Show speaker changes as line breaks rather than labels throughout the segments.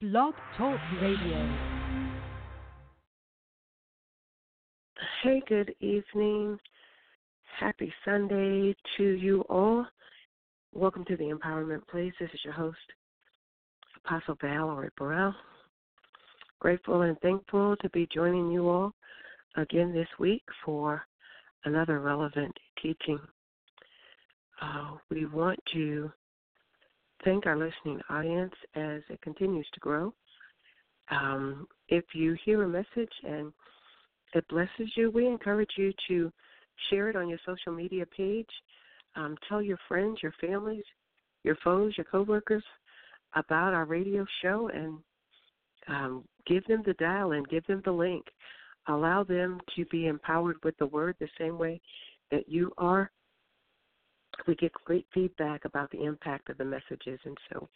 Blog Talk Radio.
Hey, good evening. Happy Sunday to you all. Welcome to the Empowerment Place. This is your host, Apostle Valerie Burrell. Grateful and thankful to be joining you all again this week for another relevant teaching. Uh, we want to thank our listening audience as it continues to grow. Um, if you hear a message and it blesses you, we encourage you to share it on your social media page. Um, tell your friends, your families, your foes, your coworkers about our radio show and um, give them the dial and give them the link. Allow them to be empowered with the word the same way that you are we get great feedback about the impact of the messages, and so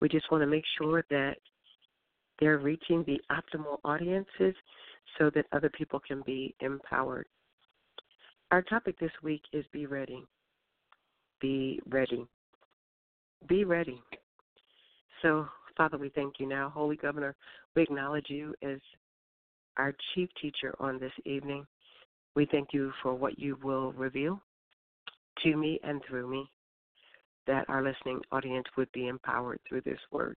we just want to make sure that they're reaching the optimal audiences so that other people can be empowered. Our topic this week is be ready. Be ready. Be ready. So, Father, we thank you now. Holy Governor, we acknowledge you as our chief teacher on this evening. We thank you for what you will reveal to me and through me, that our listening audience would be empowered through this word.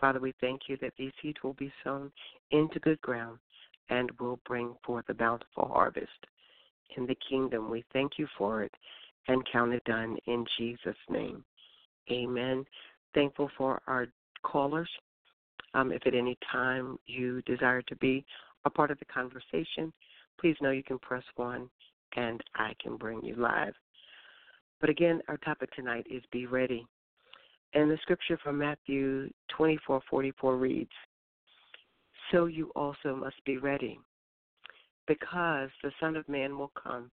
Father, we thank you that these seeds will be sown into good ground and will bring forth a bountiful harvest. In the kingdom, we thank you for it and count it done in Jesus' name. Amen. Thankful for our callers. Um, if at any time you desire to be a part of the conversation, please know you can press one and I can bring you live. But again, our topic tonight is be ready. And the scripture from Matthew 24:44 reads, "So you also must be ready, because the Son of Man will come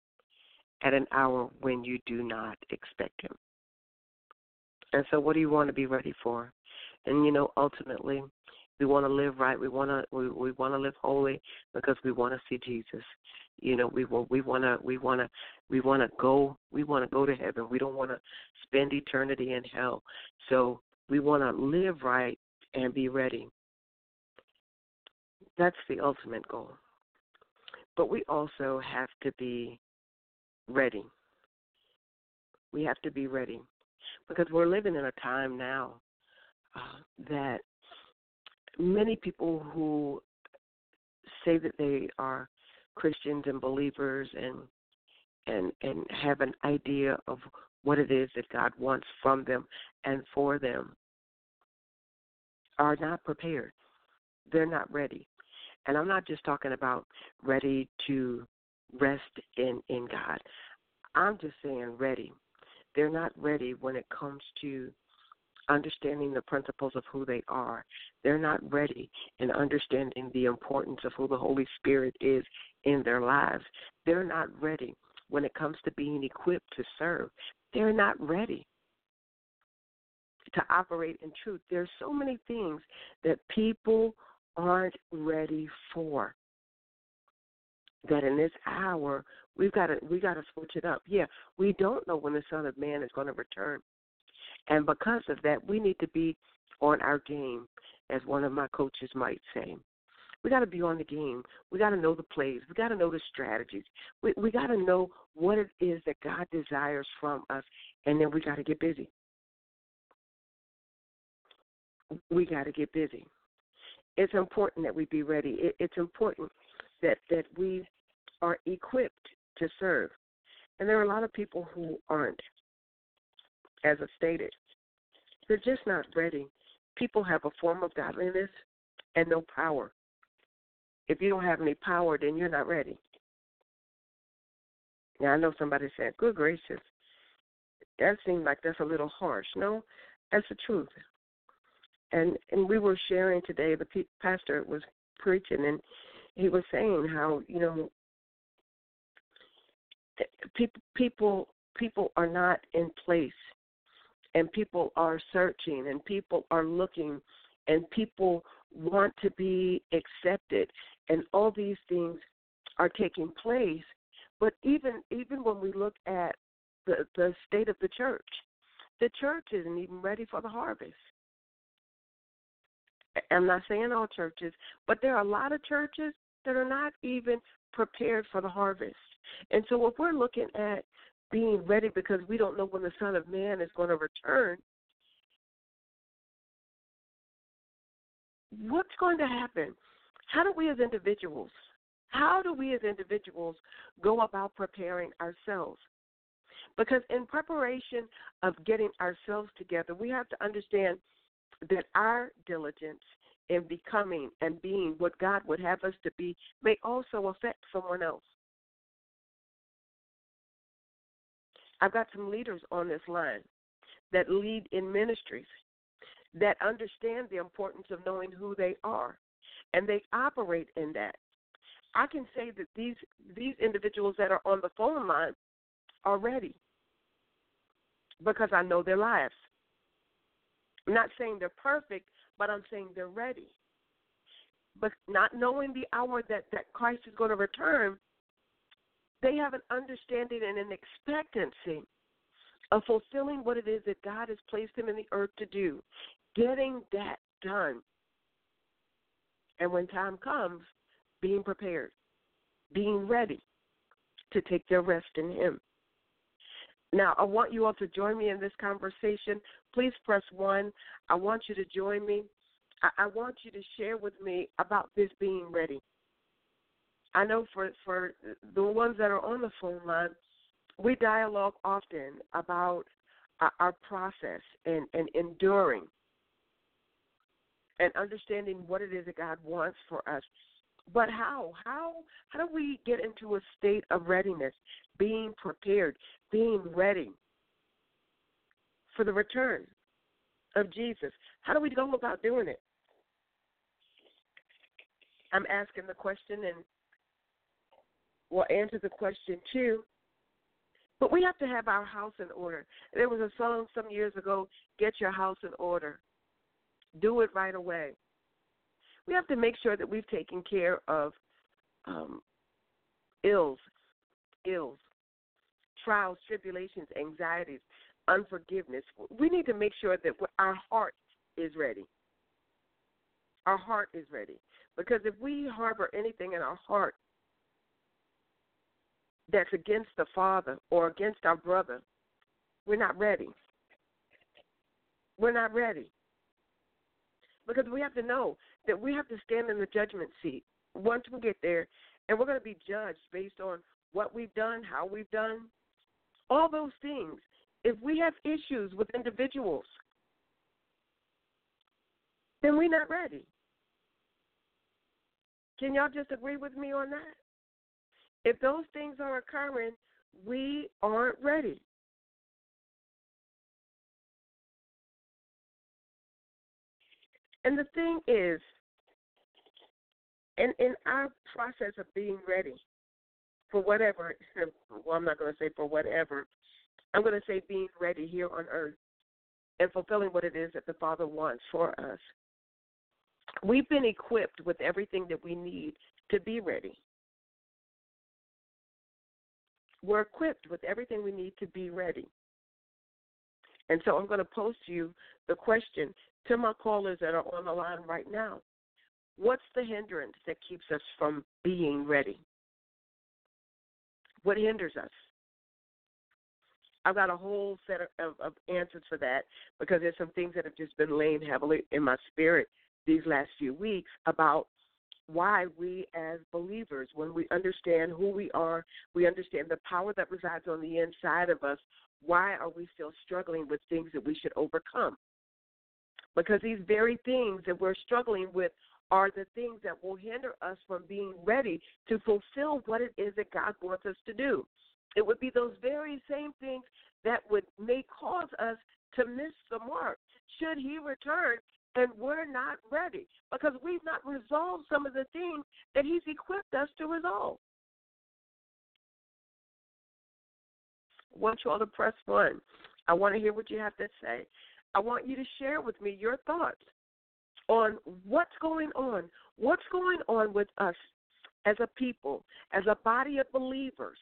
at an hour when you do not expect him." And so what do you want to be ready for? And you know, ultimately, we want to live right. We want to we, we want to live holy because we want to see Jesus. You know, we we want to we want to we want to go we want to go to heaven. We don't want to spend eternity in hell. So we want to live right and be ready. That's the ultimate goal. But we also have to be ready. We have to be ready because we're living in a time now uh, that many people who say that they are Christians and believers and and and have an idea of what it is that God wants from them and for them are not prepared. They're not ready. And I'm not just talking about ready to rest in in God. I'm just saying ready. They're not ready when it comes to understanding the principles of who they are. They're not ready in understanding the importance of who the Holy Spirit is in their lives. They're not ready when it comes to being equipped to serve. They're not ready to operate in truth. There's so many things that people aren't ready for. That in this hour we've got to we got to switch it up. Yeah, we don't know when the Son of Man is going to return, and because of that, we need to be on our game, as one of my coaches might say. We got to be on the game. We got to know the plays. We got to know the strategies. We we got to know what it is that God desires from us, and then we got to get busy. We got to get busy. It's important that we be ready. It, it's important that that we are equipped to serve. And there are a lot of people who aren't as I stated. They're just not ready. People have a form of godliness and no power. If you don't have any power, then you're not ready. Now, I know somebody said, Good gracious, that seems like that's a little harsh. No, that's the truth. And and we were sharing today, the pastor was preaching, and he was saying how, you know, people people people are not in place and people are searching and people are looking and people want to be accepted. And all these things are taking place. But even even when we look at the the state of the church the church isn't even ready for the harvest. I'm not saying all churches, but there are a lot of churches that are not even prepared for the harvest. And so if we're looking at being ready because we don't know when the Son of Man is going to return, what's going to happen? How do we as individuals, how do we as individuals go about preparing ourselves? Because in preparation of getting ourselves together, we have to understand that our diligence in becoming and being what God would have us to be may also affect someone else. I've got some leaders on this line that lead in ministries that understand the importance of knowing who they are and they operate in that. I can say that these these individuals that are on the phone line are ready because I know their lives. I'm not saying they're perfect, but I'm saying they're ready. But not knowing the hour that, that Christ is going to return, they have an understanding and an expectancy of fulfilling what it is that God has placed them in the earth to do, getting that done. And when time comes, being prepared, being ready to take their rest in Him. Now, I want you all to join me in this conversation. Please press one. I want you to join me. I, I want you to share with me about this being ready. I know for for the ones that are on the phone line, we dialogue often about our, process and, and enduring and understanding what it is that God wants for us. But how? How how do we get into a state of readiness, being prepared, being ready for the return of Jesus? How do we go about doing it? I'm asking the question and will answer the question too. But we have to have our house in order. There was a song some years ago, Get Your House in Order. Do it right away. We have to make sure that we've taken care of um, ills, ills, trials, tribulations, anxieties, unforgiveness. We need to make sure that our heart is ready. Our heart is ready. Because if we harbor anything in our heart that's against the Father or against our brother, we're not ready. We're not ready. Because we have to know that we have to stand in the judgment seat once we get there, and we're going to be judged based on what we've done, how we've done, all those things. If we have issues with individuals, then we're not ready. Can y'all just agree with me on that? If those things are occurring, we aren't ready. And the thing is, in in our process of being ready for whatever, well, I'm not going to say for whatever, I'm going to say being ready here on earth and fulfilling what it is that the Father wants for us. We've been equipped with everything that we need to be ready. We're equipped with everything we need to be ready. And so I'm going to post you the question to my callers that are on the line right now. What's the hindrance that keeps us from being ready? What hinders us? I've got a whole set of, of, answers for that because there's some things that have just been laying heavily in my spirit these last few weeks about why we as believers, when we understand who we are, we understand the power that resides on the inside of us, why are we still struggling with things that we should overcome? Because these very things that we're struggling with are the things that will hinder us from being ready to fulfill what it is that God wants us to do. It would be those very same things that would may cause us to miss the mark should he return and we're not ready because we've not resolved some of the things that he's equipped us to resolve. I want you all to press one. I want to hear what you have to say. I want you to share with me your thoughts on what's going on. What's going on with us as a people, as a body of believers?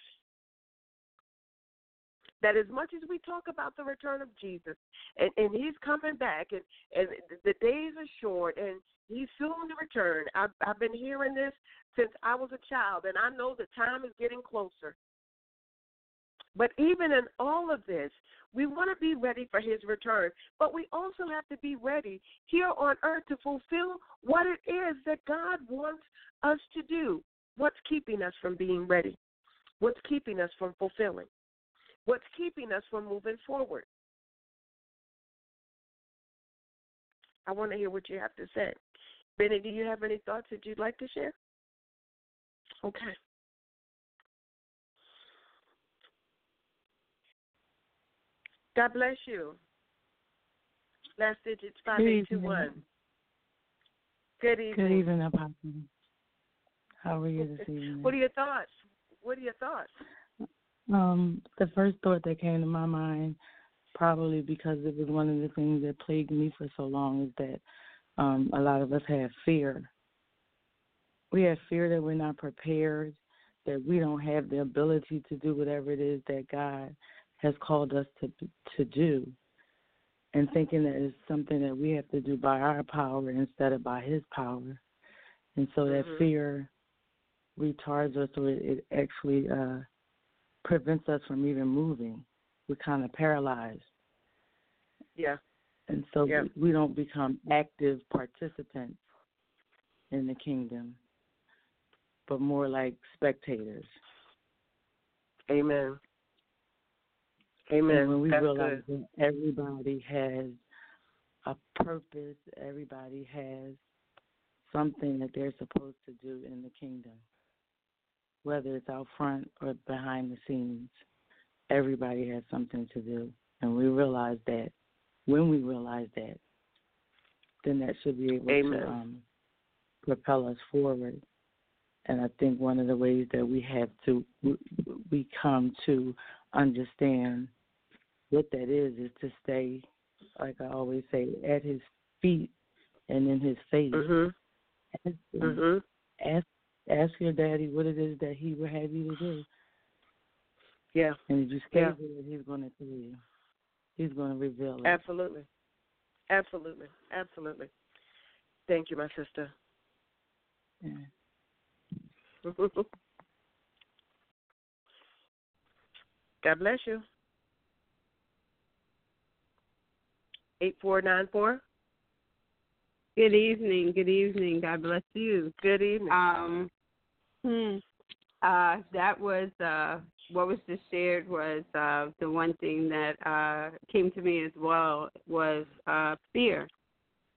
That as much as we talk about the return of Jesus and, and he's coming back and, and the days are short and he's soon to return. I've, I've been hearing this since I was a child and I know the time is getting closer. But even in all of this, we want to be ready for his return. But we also have to be ready here on earth to fulfill what it is that God wants us to do. What's keeping us from being ready? What's keeping us from fulfilling? What's keeping us from moving forward? I want to hear what you have to say. Benny, do you have any thoughts that you'd like to share? Okay. God bless you. Last digit's five eight two one. Good evening.
Good evening, Apostle. How are you this evening?
what are your thoughts? What are your thoughts?
Um, the first thought that came to my mind, probably because it was one of the things that plagued me for so long, is that um, a lot of us have fear. We have fear that we're not prepared, that we don't have the ability to do whatever it is that God has called us to to do, and thinking that it's something that we have to do by our power instead of by His power, and so that
mm-hmm.
fear retards us, or it, it actually uh, prevents us from even moving. We're kind of paralyzed.
Yeah.
And so
yeah.
we, we don't become active participants in the kingdom, but more like spectators.
Amen. Amen.
And when we
That's
realize
good.
that everybody has a purpose, everybody has something that they're supposed to do in the kingdom, whether it's out front or behind the scenes, everybody has something to do. And we realize that when we realize that, then that should be able
Amen.
to um, propel us forward. And I think one of the ways that we have to we come to understand what that is is to stay, like I always say, at his feet and in his face.
Mhm. Mhm.
ask ask your daddy what it is that he would have you to do.
Yeah.
And if you stay
Yeah.
there, he's going to tell you. He's going to reveal it.
Absolutely. Absolutely. Absolutely. Thank you, my sister.
Yeah.
God bless you. Eight four nine four.
Good evening. Good evening. God bless you.
Good evening.
Um, hmm. Uh, that was uh, what was just shared was uh, the one thing that uh, came to me as well was uh, fear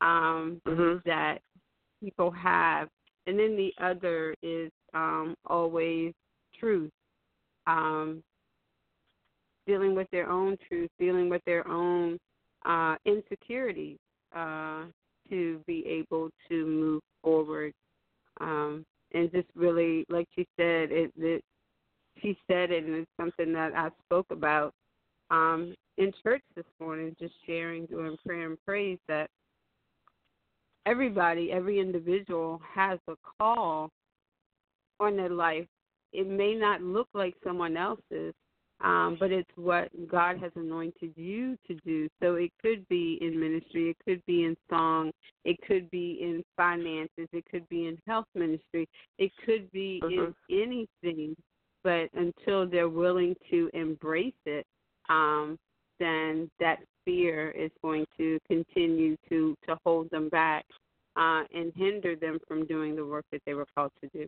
um,
mm-hmm.
that people have, and then the other is um, always truth. Um, dealing with their own truth, dealing with their own uh, insecurities uh, to be able to move forward. Um, and just really, like she said, it, she said it, and it's something that I spoke about um, in church this morning, just sharing, doing prayer and praise that everybody, every individual has a call on their life. It may not look like someone else's, um, but it's what God has anointed you to do. So it could be in ministry, it could be in song, it could be in finances, it could be in health ministry, it could be
mm-hmm.
in anything. But until they're willing to embrace it, um, then that fear is going to continue to to hold them back uh, and hinder them from doing the work that they were called to do.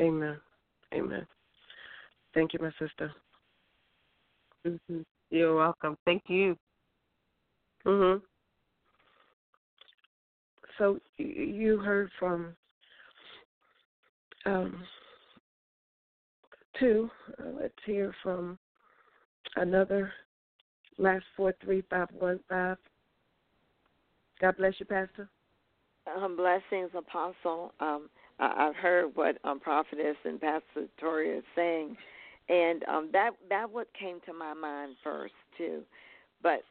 Amen. Amen. Thank you, my sister.
Mm-hmm. You're welcome. Thank you.
Mhm. So you heard from um, two. Uh, let's hear from another. Last four three five one five. God bless you, Pastor.
Um, blessings, Apostle. Um, I, I've heard what um, Prophetess and Pastor Victoria is saying, and um, that that what came to my mind first too. But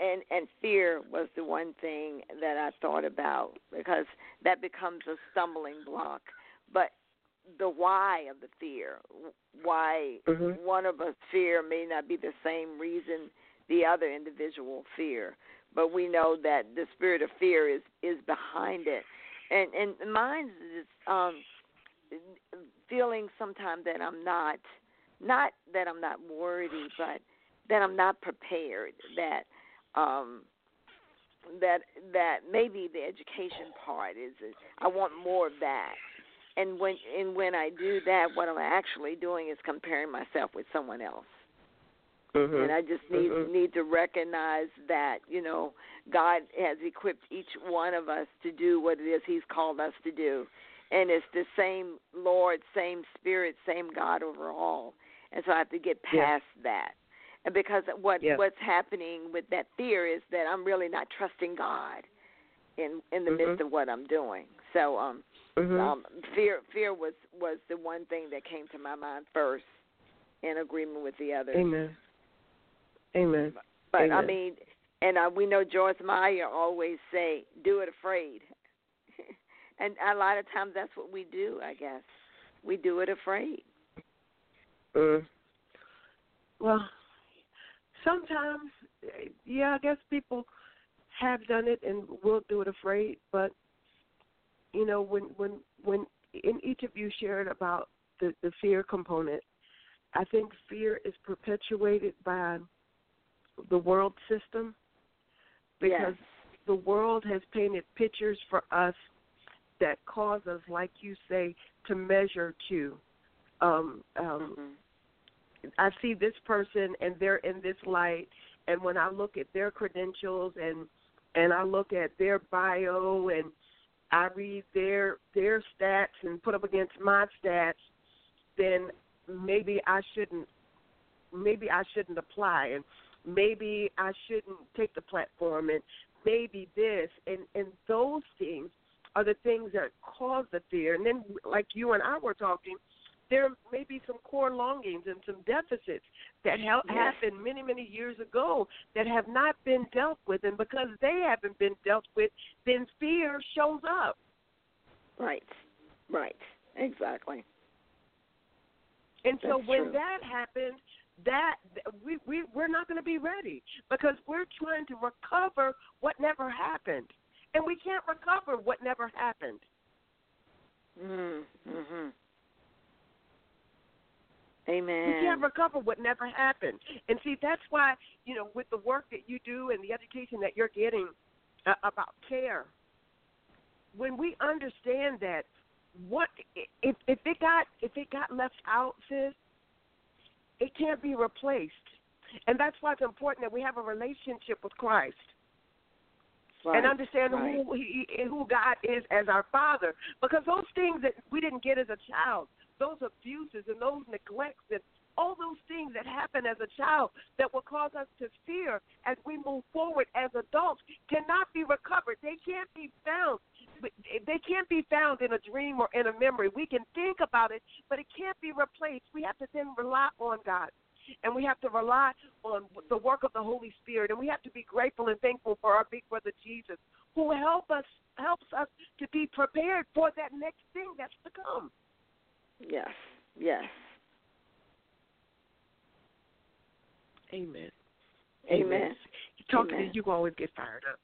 and and fear was the one thing that I thought about because that becomes a stumbling block. But the why of the fear. Why
Mhm.
one of us fear may not be the same reason the other individual fear, but we know that the spirit of fear is is behind it. And and mine is um feeling sometimes that I'm not not that I'm not worthy, but that I'm not prepared. That um that that maybe the education part is, I want more of that. And when and when I do that, what I'm actually doing is comparing myself with someone else.
Mhm.
And I just need
Mhm.
need to recognize that you know God has equipped each one of us to do what it is He's called us to do, and it's the same Lord, same Spirit, same God over all. And so I have to get
Yeah.
past that. And because what
Yeah.
what's happening with that fear is that I'm really not trusting God in in the
Mhm.
midst of what I'm doing. So um
Mhm.
um fear fear was was the one thing that came to my mind first in agreement with the others.
Amen. Amen.
But I mean, and uh, we know Joyce Meyer always say, "Do it afraid," and a lot of times that's what we do. I guess we do it afraid.
Mm. Well, sometimes, yeah, I guess people have done it and will do it afraid. But you know, when when when in each of you shared about the the fear component, I think fear is perpetuated by the world system because
Yes.
the world has painted pictures for us that cause us, like you say, to measure to. Um, um,
Mhm.
I see this person and they're in this light, and when I look at their credentials and and I look at their bio and I read their their stats and put up against my stats, then maybe I shouldn't maybe I shouldn't apply and maybe I shouldn't take the platform and maybe this and and those things are the things that cause the fear. And then like you and I were talking, there may be some core longings and some deficits that ha-
Yes.
happened many, many years ago that have not been dealt with. And because they haven't been dealt with, then fear shows up.
Right. Right. Exactly.
And so when
true.
that happens, that we we we're not going to be ready because we're trying to recover what never happened, and we can't recover what never happened.
Mm. Amen.
We can't recover what never happened. And see, that's why, you know, with the work that you do and the education that you're getting uh, about care, when we understand that, what if if it got if it got left out, sis, it can't be replaced. And that's why it's important that we have a relationship with Christ
right.
and understand
right.
who he, who God is as our Father. Because those things that we didn't get as a child, those abuses and those neglects and all those things that happen as a child that will cause us to fear as we move forward as adults cannot be recovered. They can't be found. They can't be found in a dream or in a memory. We can think about it, but it can't be replaced. We have to then rely on God and we have to rely on the work of the Holy Spirit, and we have to be grateful and thankful for our big brother Jesus, who help us helps us to be prepared for that next thing that's to come.
Yes. Yes.
Amen.
Amen.
Talking
Amen.
to you, you always get fired up.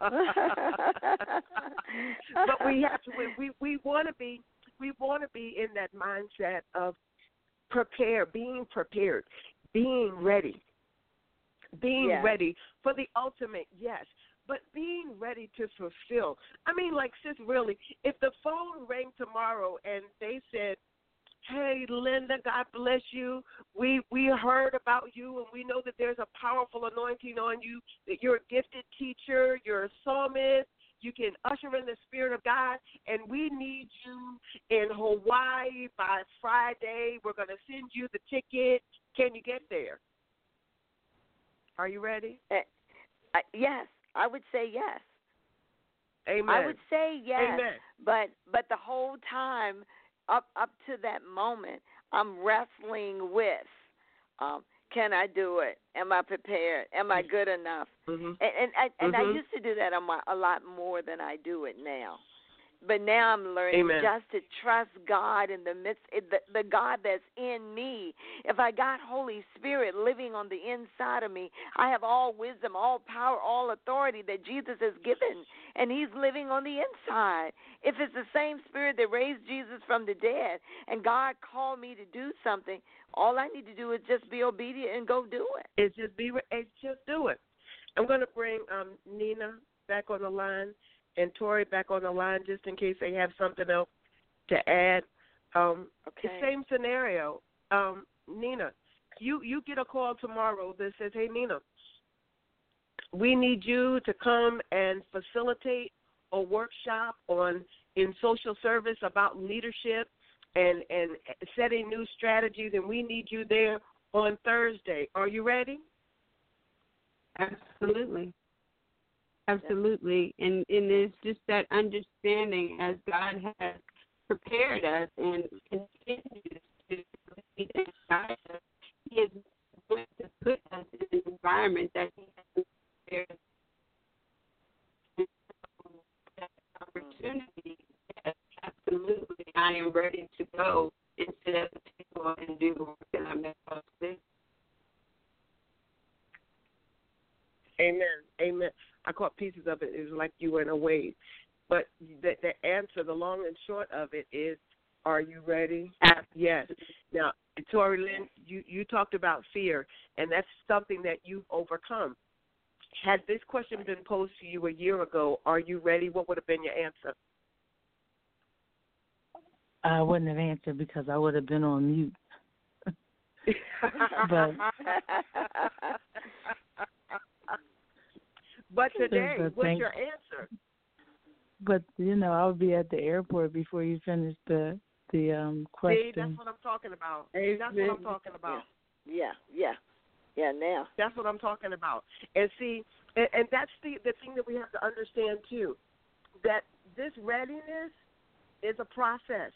but we have to. We we, to be. We want to be in that mindset of prepare, being prepared, being ready, being
Yes.
ready for the ultimate. Yes, but being ready to fulfill. I mean, like sis, really, if the phone rang tomorrow and they said, "Hey, Linda, God bless you. We we heard about you, and we know that there's a powerful anointing on you. That you're a gifted teacher, you're a psalmist." You can usher in the Spirit of God, and we need you in Hawaii by Friday. We're going to send you the ticket. Can you get there? Are you ready?
Eh, I, yes, I would say yes.
Amen.
I would say yes.
Amen.
But but the whole time up up to that moment, I'm wrestling with, um, can I do it? Am I prepared? Am I good enough?
hmm
And and I, and I
Mhm.
used to do that a lot more than I do it now. But now I'm learning
Amen.
just to trust God in the midst, the, the God that's in me. If I got Holy Spirit living on the inside of me, I have all wisdom, all power, all authority that Jesus has given, and He's living on the inside. If it's the same Spirit that raised Jesus from the dead, and God called me to do something, all I need to do is just be obedient and go do it.
It's just be. It's just do it. I'm going to bring um, Nina back on the line and Tori back on the line just in case they have something else to add. Um,
Okay.
Same scenario. Um, Nina, you you get a call tomorrow that says, "Hey Nina, we need you to come and facilitate a workshop on in social service about leadership and and setting new strategies, and we need you there on Thursday. Are you ready?"
Absolutely. Absolutely. And and it's just that understanding as God has prepared us and continues to guide us, He is going to put us in an environment that He has prepared opportunity, yes, absolutely. I am ready to go and sit at the table and do the work that I'm supposed to do.
Amen. Amen. I caught pieces of it. It was like you were in a wave. But the, the answer, the long and short of it is, are you ready? Yes. Now, Tori Lynn, you, you talked about fear, and that's something that you've overcome. Had this question been posed to you a year ago, are you ready? What would have been your answer?
I wouldn't have answered because I would have been on mute. But-
but today,
But
what's
thank-
your answer?
But you know, I'll be at the airport before you finish the the um
See, that's what I'm talking about. That's what I'm talking about.
yeah, yeah, yeah. Now,
That's what I'm talking about. And see, and, and that's the the thing that we have to understand too, that this readiness is a process.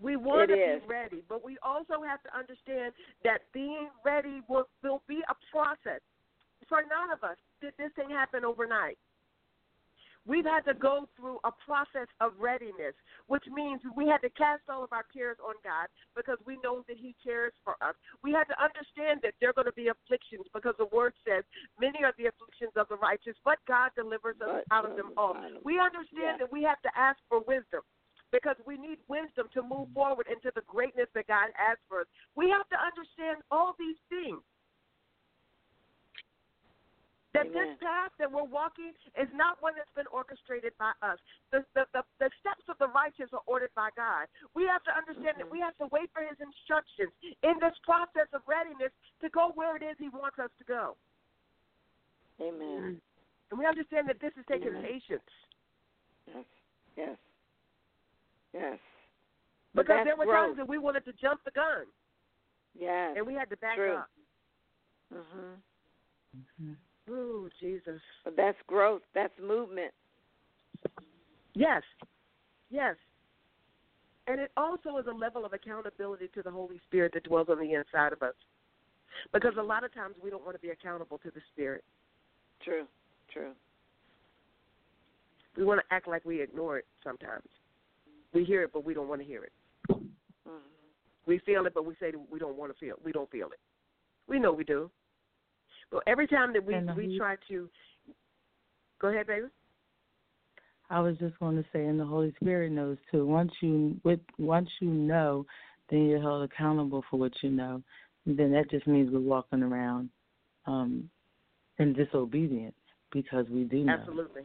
We want
It
to
is.
be ready, but we also have to understand that being ready will will be a process. For none of us did this thing happen overnight. We've had to go through a process of readiness, which means we had to cast all of our cares on God because we know that He cares for us. We had to understand that there are going to be afflictions because the Word says, Many are the afflictions of the righteous, but God delivers us out of them all. We understand that we have to ask for wisdom because we need wisdom to move forward into the greatness that God has for us. We have to understand all these things. That this path that we're walking is not one that's been orchestrated by us. The, the, the, the steps of the righteous are ordered by God. We have to understand that we have to wait for His instructions in this process of readiness to go where it is He wants us to go.
Amen.
And we understand that this is taking
Amen.
patience
Yes, yes, yes. But
because there were
growth.
times that we wanted to jump the gun
Yes.
and we had to back
True.
up.
Mhm.
Mhm.
Ooh, Jesus.
But that's growth. That's movement.
Yes, yes. And it also is a level of accountability to the Holy Spirit that dwells on the inside of us. Because a lot of times we don't want to be accountable to the Spirit.
True. True.
We want to act like we ignore it sometimes. We hear it, but we don't want to hear it.
Mhm.
We feel it, but we say we don't want to feel. We don't feel it. We know we do. But every time that we we
Holy-
try to, go ahead, baby.
I was just going to say, and the Holy Spirit knows too. Once you with once you know, then you're held accountable for what you know. And then that just means we're walking around um, in disobedience because we do know.
Absolutely.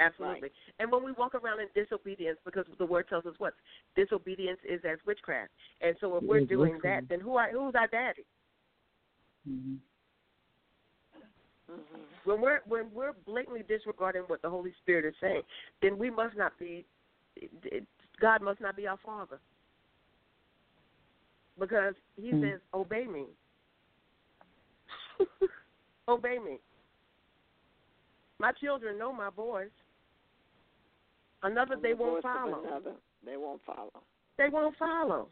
Absolutely. And when we walk around in disobedience, because the word tells us what? Disobedience is as witchcraft. And so if we're doing
witchcraft.
that, then who are, who's our daddy?
hmm
Mhm.
When we're when we're blatantly disregarding what the Holy Spirit is saying, then we must not be God must not be our father. Because he
Mm.
says, Obey me. Obey me. My children know my voice. Another they won't follow.
Another, they won't follow.
they won't follow.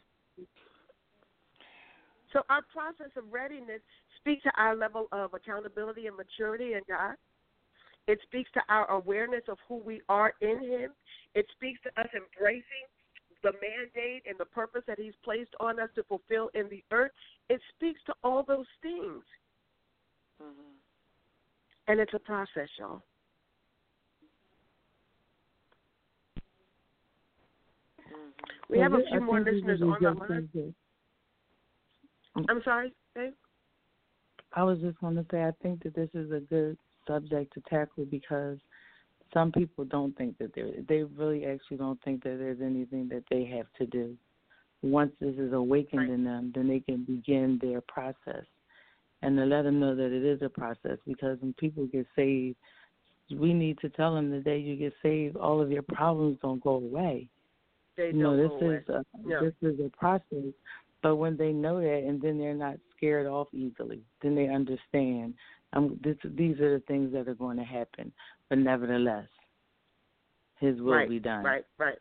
So our process of readiness speaks to our level of accountability and maturity in God. It speaks to our awareness of who we are in Him. It speaks to us embracing the mandate and the purpose that He's placed on us to fulfill in the earth. It speaks to all those things.
Mhm.
And it's a process, y'all.
Mhm.
We have a few
I
more
think this
listeners
is
on the line. I'm sorry, babe?
I was just going to say, I think that this is a good subject to tackle because some people don't think that there, they really actually don't think that there's anything that they have to do. Once this is awakened
Right.
in them, then they can begin their process. And to let them know that it is a process because when people get saved, we need to tell them the day you get saved, all of your problems don't go away.
They
you know,
don't
this
go away.
is a,
No.
this is a process. But when they know that, and then they're not scared off easily, then they understand. Um, this, these are the things that are going to happen. But nevertheless, His will
right,
be done.
Right, right.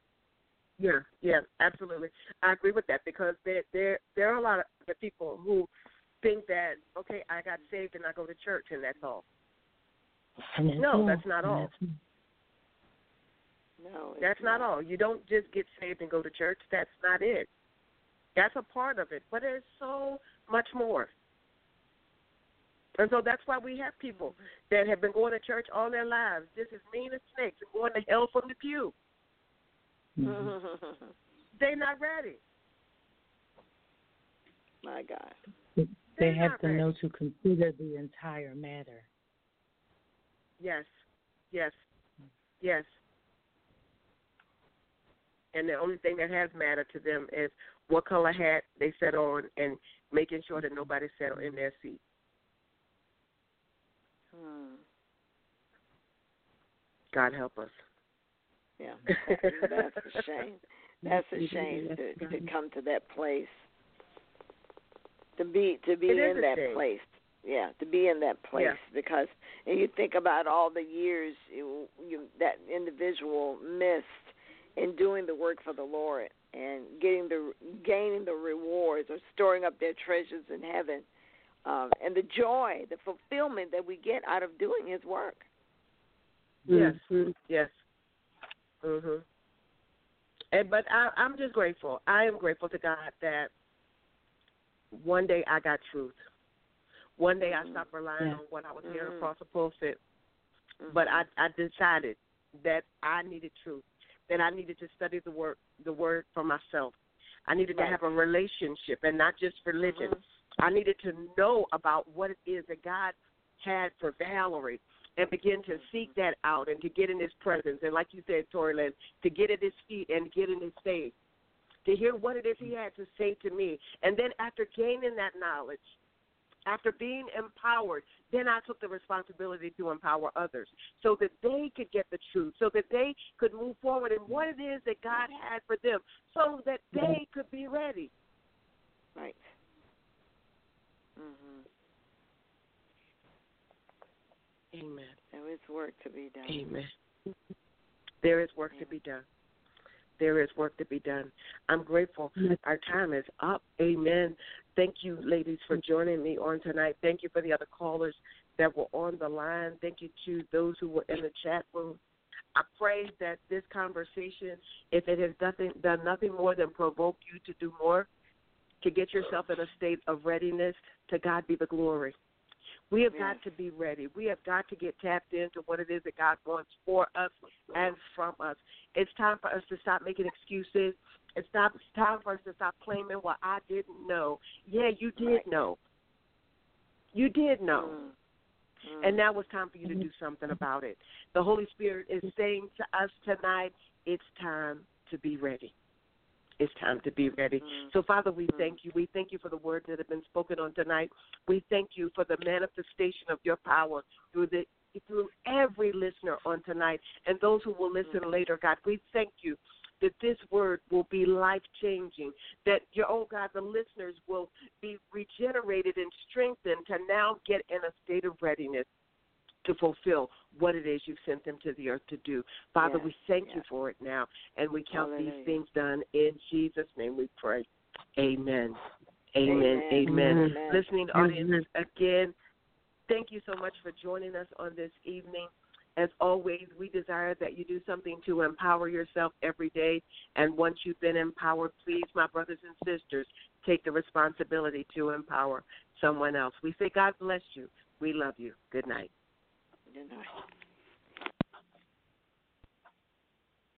Yeah, yeah, absolutely. I agree with that because there there there are a lot of the people who think that okay, I got saved and I go to church and that's all.
And that's
No,
all.
that's not all.
that's-
No, it's
That's not all. You don't just get saved and go to church. That's not it. That's a part of it, but there's so much more. And so that's why we have people that have been going to church all their lives, just as mean as snakes, and going to hell from the pew.
Mhm.
They're not ready.
My God.
They
They're
have to
ready.
know to consider the entire matter.
Yes, yes, yes. And the only thing that has mattered to them is what color hat they set on and making sure that nobody sat in their seat.
Hmm.
God help us.
Yeah. That's a shame. That's a shame to to come to that place. To be to be in that
shame.
place. Yeah, to be in that place
Yeah.
because and you think about all the years you, you that individual missed in doing the work for the Lord and getting the gaining the rewards or storing up their treasures in heaven. Um, and the joy, the fulfillment that we get out of doing his work.
Yes,
Mhm.
yes. Mhm. And but I, I'm just grateful. I am grateful to God that one day I got truth. One day I
Mhm.
stopped relying
Yeah.
on what I was hearing
Mhm.
across the pulpit. But I I decided that I needed truth. That I needed to study the word the word for myself. I needed to have a relationship and not just religion.
Mhm.
I needed to know about what it is that God had for Valerie and begin to seek that out and to get in his presence. And like you said, Tori Lynn, to get at his feet and get in his face, to hear what it is he had to say to me. And then after gaining that knowledge, after being empowered, then I took the responsibility to empower others so that they could get the truth, so that they could move forward in what it is that God had for them, so that they could be ready.
Right. Mhm.
Amen.
There is work to be done.
Amen. There is work to be done. There is work to be done. I'm grateful. Our time is up. Amen. Thank you, ladies, for joining me on tonight. Thank you for the other callers that were on the line. Thank you to those who were in the chat room. I pray that this conversation, if it has nothing, done nothing more than provoke you to do more, to get yourself in a state of readiness, to God be the glory. We have got to be ready. We have got to get tapped into what it is that God wants for us and from us. It's time for us to stop making excuses. It's, stop, it's time for us to stop claiming, well, I didn't know. Yeah, you did
Right.
know. You did know.
Mm. Mm.
And now it's time for you to do something about it. The Holy Spirit is saying to us tonight, it's time to be ready. It's time to be ready.
Mm.
So, Father, we thank you. We thank you for the words that have been spoken on tonight. We thank you for the manifestation of your power through the through every listener on tonight and those who will listen later, God. We thank you that this word will be life changing. That your oh God, the listeners will be regenerated and strengthened to now get in a state of readiness to fulfill what it is you've sent them to the earth to do. Father,
Yes,
we thank you for it now, and we count
Hallelujah.
these things done in Jesus' name. We pray. Amen. Amen.
Amen.
Amen.
Amen.
Listening audience again, thank you so much for joining us on this evening. As always, we desire that you do something to empower yourself every day. And once you've been empowered, please, my brothers and sisters, take the responsibility to empower someone else. We say, God bless you. We love you. Good night.
Night.